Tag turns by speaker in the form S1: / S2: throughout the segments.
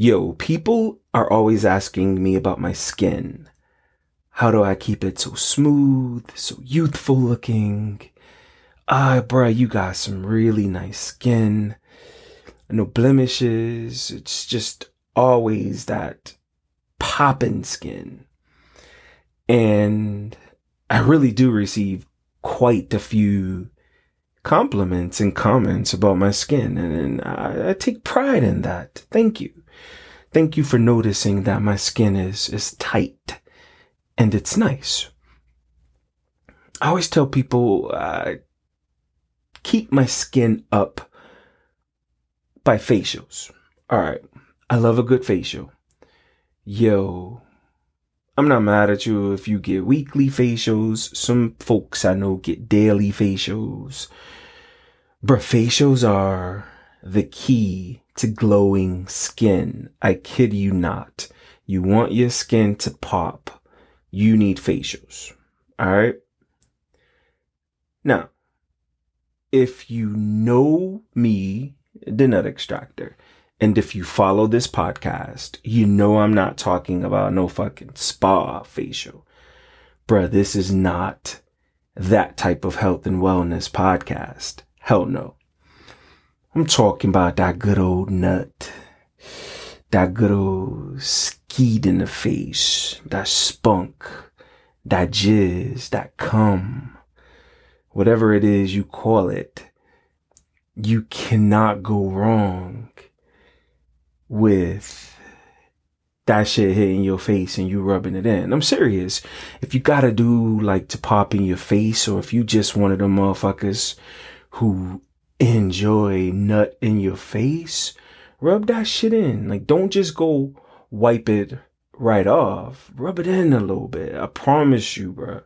S1: Yo, people are always asking me about my skin. How do I keep it so smooth, so youthful looking? Ah, bruh, you got some really nice skin. No blemishes. It's just always that poppin' skin. And I really do receive quite a few compliments and comments about my skin. And, and I, I take pride in that. Thank you. Thank you for noticing that my skin is, is tight and it's nice. I always tell people, uh, keep my skin up by facials. All right. I love a good facial. Yo, I'm not mad at you if you get weekly facials. Some folks I know get daily facials. But facials are the key to glowing skin. I kid you not. You want your skin to pop. You need facials. Alright? Now, if you know me, the nut extractor, and if you follow this podcast, you know I'm not talking about no fucking spa facial. Bruh, this is not that type of health and wellness podcast. Hell no. I'm talking about that good old nut. That good old skeet in the face. That spunk. That jizz. That cum. Whatever it is you call it. You cannot go wrong with that shit hitting your face and you rubbing it in. I'm serious. If you gotta do like to pop in your face or if you just one of them motherfuckers who enjoy nut in your face, rub that shit in. Like, don't just go wipe it right off. Rub it in a little bit. I promise you, bro.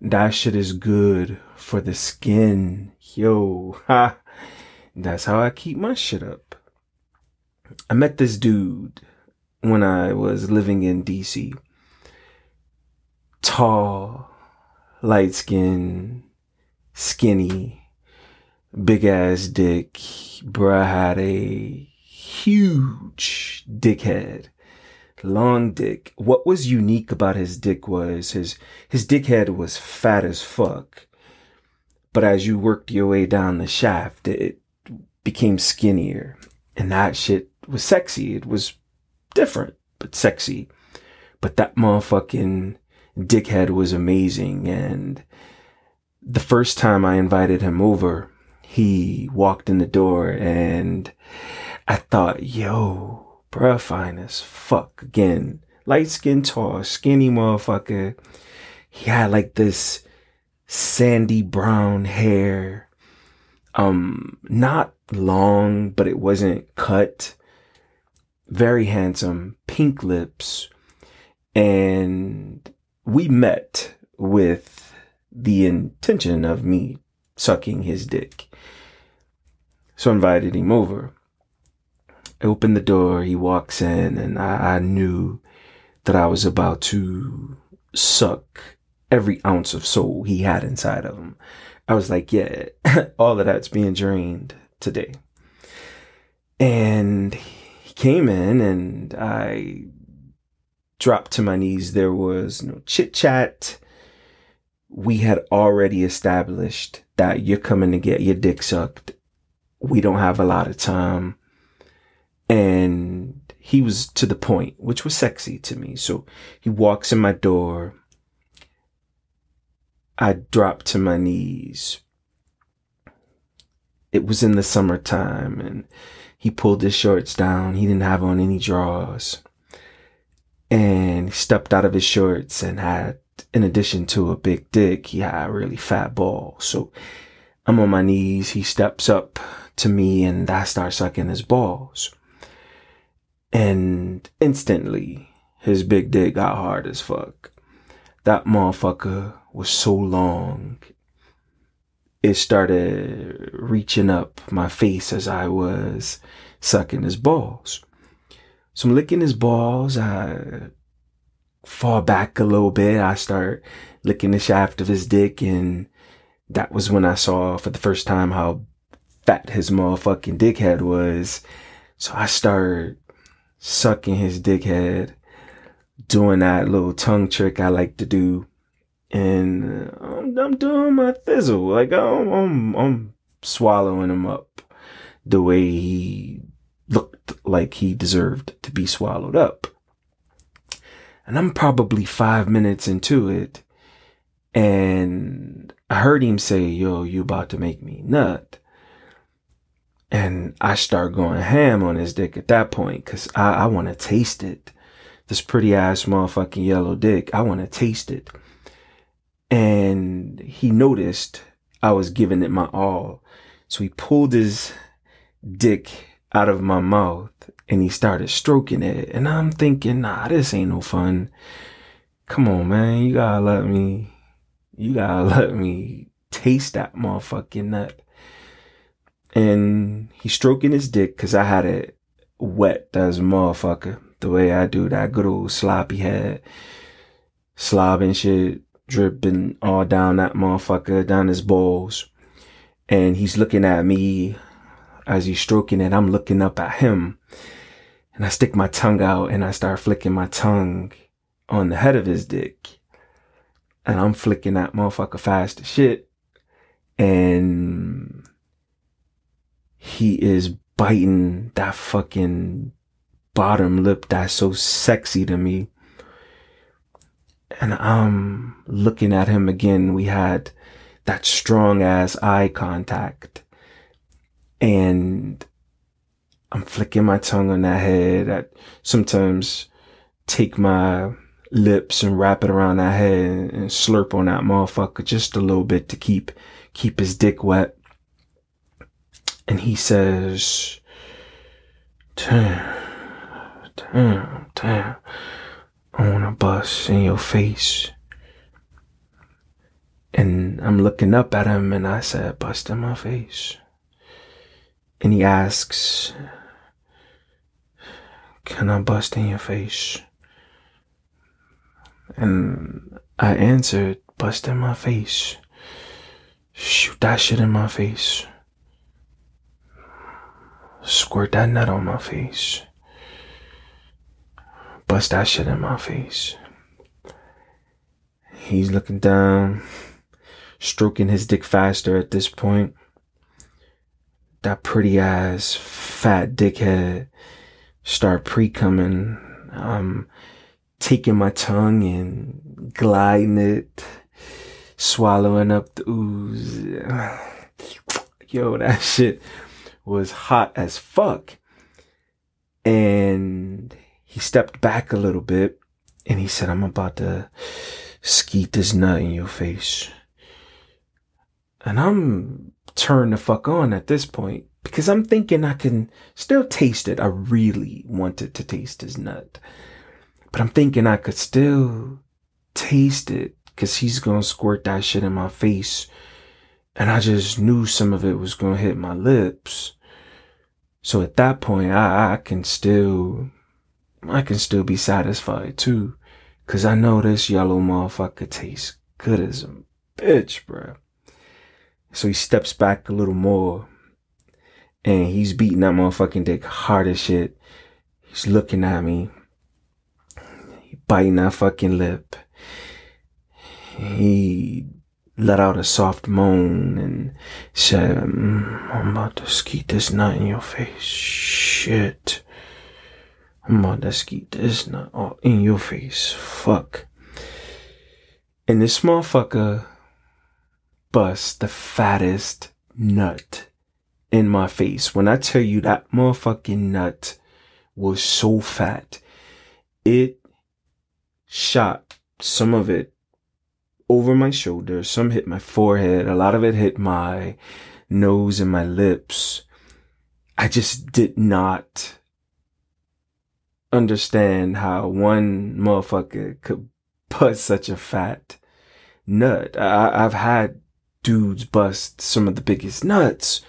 S1: That shit is good for the skin. Yo, ha. That's how I keep my shit up. I met this dude when I was living in DC. Tall, light skin, skinny, big ass dick. Bruh had a huge dickhead. Long dick. What was unique about his dick was his, his dickhead was fat as fuck. But as you worked your way down the shaft, it became skinnier. And that shit was sexy. It was different, but sexy. But that motherfucking dickhead was amazing. And the first time I invited him over, he walked in the door and I thought, yo, bruh, fine as fuck. Again, light skin, tall, skinny motherfucker. He had like this sandy brown hair. Um, not long, but it wasn't cut. Very handsome, pink lips. And we met with the intention of me sucking his dick. So I invited him over. I opened the door, he walks in, and I, I knew that I was about to suck every ounce of soul he had inside of him. I was like, yeah, all of that's being drained today. And he came in and I dropped to my knees. There was no chit chat. We had already established that you're coming to get your dick sucked we don't have a lot of time. And he was to the point, which was sexy to me. So he walks in my door. I drop to my knees. It was in the summertime and he pulled his shorts down. He didn't have on any drawers. And he stepped out of his shorts and had, in addition to a big dick, he had a really fat ball. So I'm on my knees. He steps up to me and I start sucking his balls. And instantly, his big dick got hard as fuck. That motherfucker was so long. It started reaching up my face as I was sucking his balls. So I'm licking his balls. I fall back a little bit. I start licking the shaft of his dick and that was when I saw for the first time how fat his motherfucking dickhead was. So I started sucking his dickhead, doing that little tongue trick I like to do. And uh, I'm, I'm doing my thizzle. Like I'm, I'm, I'm swallowing him up the way he looked like he deserved to be swallowed up. And I'm probably five minutes into it. And I heard him say, yo, you about to make me nut. And I start going ham on his dick at that point because I, I want to taste it. This pretty ass motherfucking yellow dick. I want to taste it. And he noticed I was giving it my all. So he pulled his dick out of my mouth and he started stroking it. And I'm thinking, nah, this ain't no fun. Come on, man. You gotta let me, you gotta let me taste that motherfucking nut. And he's stroking his dick because I had it wet as motherfucker. The way I do that good old sloppy head. Slobbing shit, dripping all down that motherfucker, down his balls. And he's looking at me as he's stroking it. I'm looking up at him. And I stick my tongue out and I start flicking my tongue on the head of his dick. And I'm flicking that motherfucker fast as shit. And he is biting that fucking bottom lip that's so sexy to me. And I'm looking at him again. We had that strong ass eye contact. And I'm flicking my tongue on that head. I sometimes take my lips and wrap it around that head and slurp on that motherfucker just a little bit to keep keep his dick wet and he says, damn, damn, damn, I wanna bust in your face. And I'm looking up at him and I said, bust in my face. And he asks, can I bust in your face? And I answered, bust in my face. Shoot that shit in my face. Squirt that nut on my face. Bust that shit in my face. He's looking down, stroking his dick faster at this point. That pretty ass fat dickhead start pre coming. I'm um, taking my tongue and gliding it, swallowing up the ooze. Yo, that shit was hot as fuck. And he stepped back a little bit and he said, I'm about to skeet this nut in your face. And I'm turned the fuck on at this point because I'm thinking I can still taste it. I really wanted to taste his nut. But I'm thinking I could still taste it because he's to squirt that shit in my face. And I just knew some of it was to hit my lips. So at that point, I, I can still, I can still be satisfied too. Cause I know this yellow motherfucker tastes good as a bitch, bro. So he steps back a little more and he's beating that motherfucking dick hard as shit. He's looking at me. He biting that fucking lip. He let out a soft moan and said, mm, I'm about to skeet this nut in your face. Shit. I'm about to skeet this nut all in your face. Fuck. And this motherfucker bust the fattest nut in my face. When I tell you that motherfucking nut was so fat, it shot some of it over my shoulder. Some hit my forehead. A lot of it hit my nose and my lips. I just did not understand how one motherfucker could bust such a fat nut. I, I've had dudes bust some of the biggest nuts,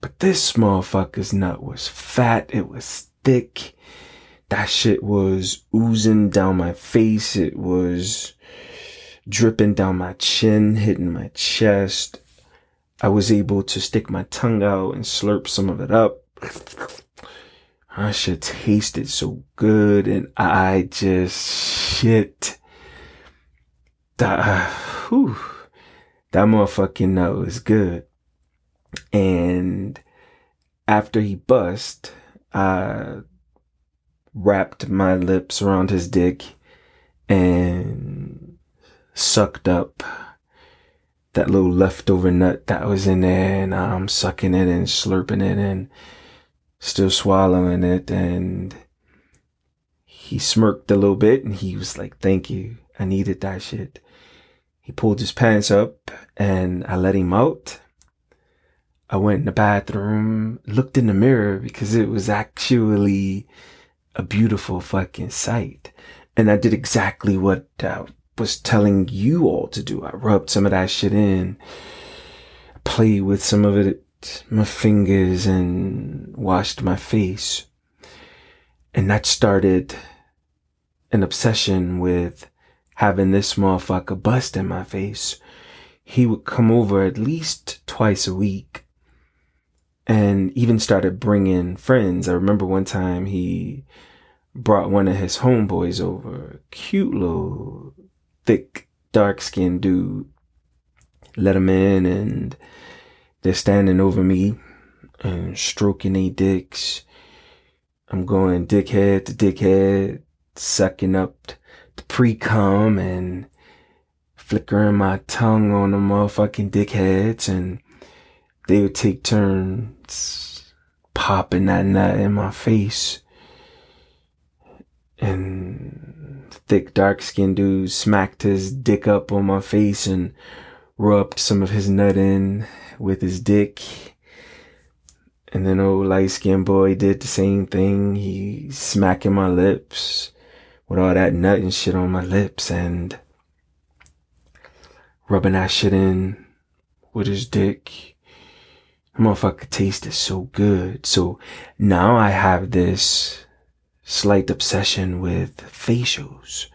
S1: but this motherfucker's nut was fat. It was thick. That shit was oozing down my face. It was dripping down my chin, hitting my chest. I was able to stick my tongue out and slurp some of it up. That shit tasted so good and I just shit. That, whew, that motherfucking nut was good. And after he bust, I wrapped my lips around his dick and sucked up that little leftover nut that was in there and I'm sucking it and slurping it and still swallowing it and he smirked a little bit and he was like, thank you. I needed that shit. He pulled his pants up and I let him out. I went in the bathroom, looked in the mirror because it was actually a beautiful fucking sight. And I did exactly what I was telling you all to do. I rubbed some of that shit in, played with some of it my fingers and washed my face. And that started an obsession with having this motherfucker bust in my face. He would come over at least twice a week and even started bringing friends. I remember one time he brought one of his homeboys over, cute little thick, dark skinned dude. Let him in and they're standing over me and stroking their dicks. I'm going dickhead to dickhead, sucking up the pre-cum and flickering my tongue on the motherfucking dickheads and they would take turns popping that nut in my face. And thick dark skinned dude smacked his dick up on my face and rubbed some of his nut in with his dick. And then old light skinned boy did the same thing. He smacking my lips with all that nut and shit on my lips and rubbing that shit in with his dick. The motherfucker tasted so good. So now I have this slight obsession with facials.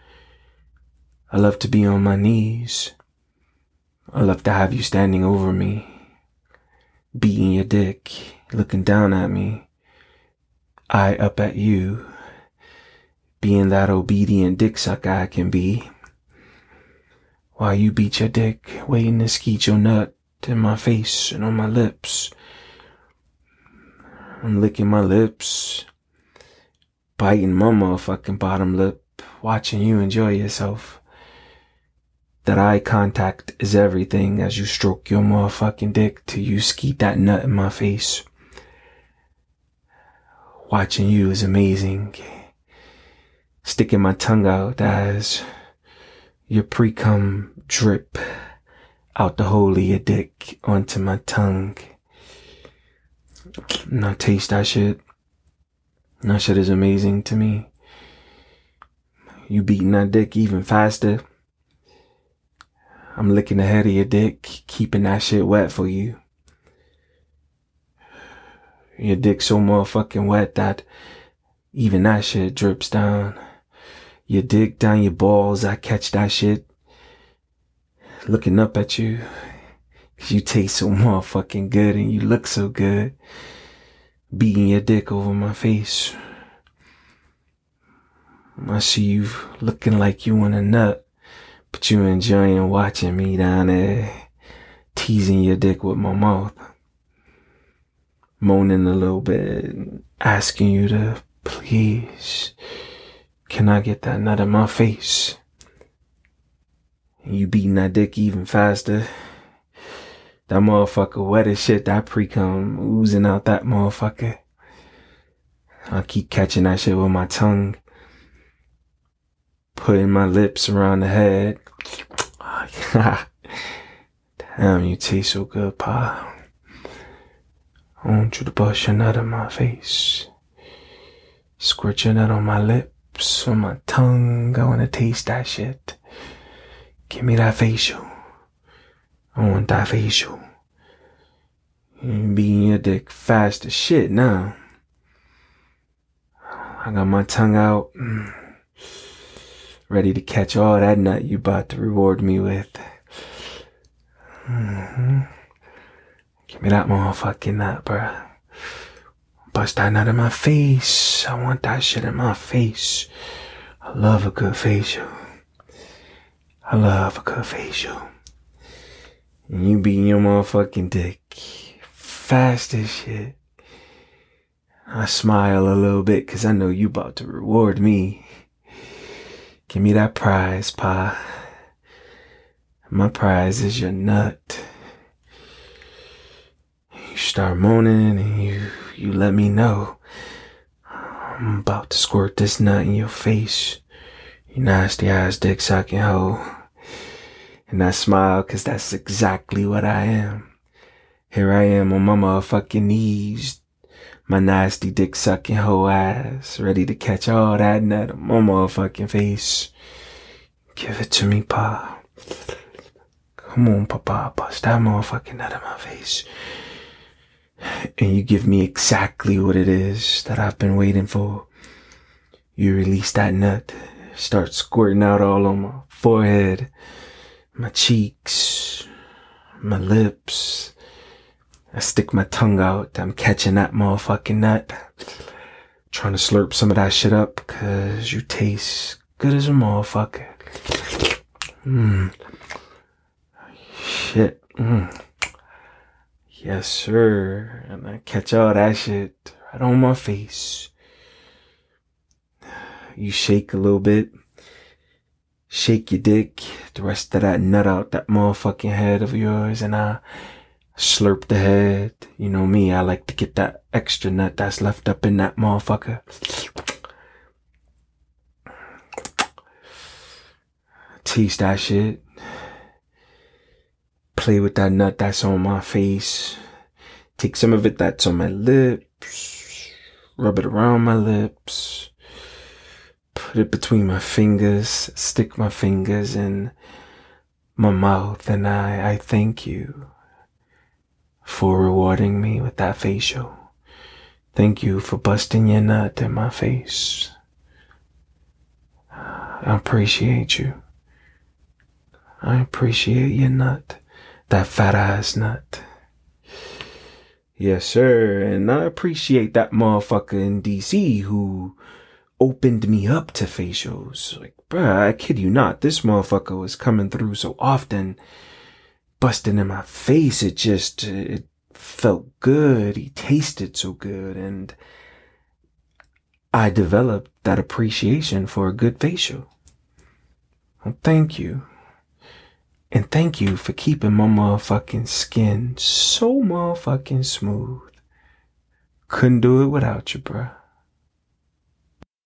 S1: I love to be on my knees. I love to have you standing over me beating your dick, looking down at me, I up at you, being that obedient dick sucker I can be. While you beat your dick, waiting to skeet your nut in my face and on my lips. I'm licking my lips, biting my motherfucking bottom lip, watching you enjoy yourself that eye contact is everything as you stroke your motherfucking dick till you skeet that nut in my face. Watching you is amazing. Sticking my tongue out as your pre-cum drip out the hole of your dick onto my tongue. And I taste that shit. That shit is amazing to me. You beating that dick even faster I'm licking the head of your dick, keeping that shit wet for you. Your dick so motherfucking wet that even that shit drips down. Your dick down your balls, I catch that shit. Looking up at you. Cause you taste so motherfucking good and you look so good. Beating your dick over my face. I see you looking like you want a nut. But you enjoying watching me down there teasing your dick with my mouth. Moaning a little bit, asking you to please, can I get that nut in my face? you beating that dick even faster. That motherfucker wet as shit, that pre-cum oozing out that motherfucker. I keep catching that shit with my tongue putting my lips around the head. Damn, you taste so good, Pa. I want you to bust your nut in my face. Squirt your nut on my lips, on my tongue. I wanna taste that shit. Give me that facial. I want that facial. You your dick fast as shit now. I got my tongue out. Ready to catch all that nut you about to reward me with. Mm-hmm. Give me that motherfucking nut, bruh. Bust that nut in my face. I want that shit in my face. I love a good facial. I love a good facial. And you beating your motherfucking dick fast as shit. I smile a little bit cause I know you about to reward me. Give me that prize, pa. My prize is your nut. You start moaning and you, you let me know. I'm about to squirt this nut in your face. You nasty ass dick sucking hoe. And I smile cause that's exactly what I am. Here I am on my motherfucking knees. My nasty dick sucking hoe ass. Ready to catch all that nut on my motherfucking face. Give it to me, pa. Come on, papa. Bust that motherfucking nut in my face. And you give me exactly what it is that I've been waiting for. You release that nut. Start squirting out all on my forehead, my cheeks, my lips. I stick my tongue out. I'm catching that motherfucking nut. Trying to slurp some of that shit up because you taste good as a motherfucker. Mmm. Shit. Mmm. Yes, sir. And I catch all that shit right on my face. You shake a little bit. Shake your dick. The rest of that nut out that motherfucking head of yours. And I slurp the head. You know me, I like to get that extra nut that's left up in that motherfucker. Taste that shit. Play with that nut that's on my face. Take some of it that's on my lips. Rub it around my lips. Put it between my fingers. Stick my fingers in my mouth. And I, I thank you for rewarding me with that facial. Thank you for busting your nut in my face. I appreciate you. I appreciate your nut. That fat ass nut. Yes, sir. And I appreciate that motherfucker in DC who opened me up to facials. Like, bruh, I kid you not. This motherfucker was coming through so often busting in my face. It just, it felt good. He tasted so good. And I developed that appreciation for a good facial. Well, thank you. And thank you for keeping my motherfucking skin so motherfucking smooth. Couldn't do it without you, bruh.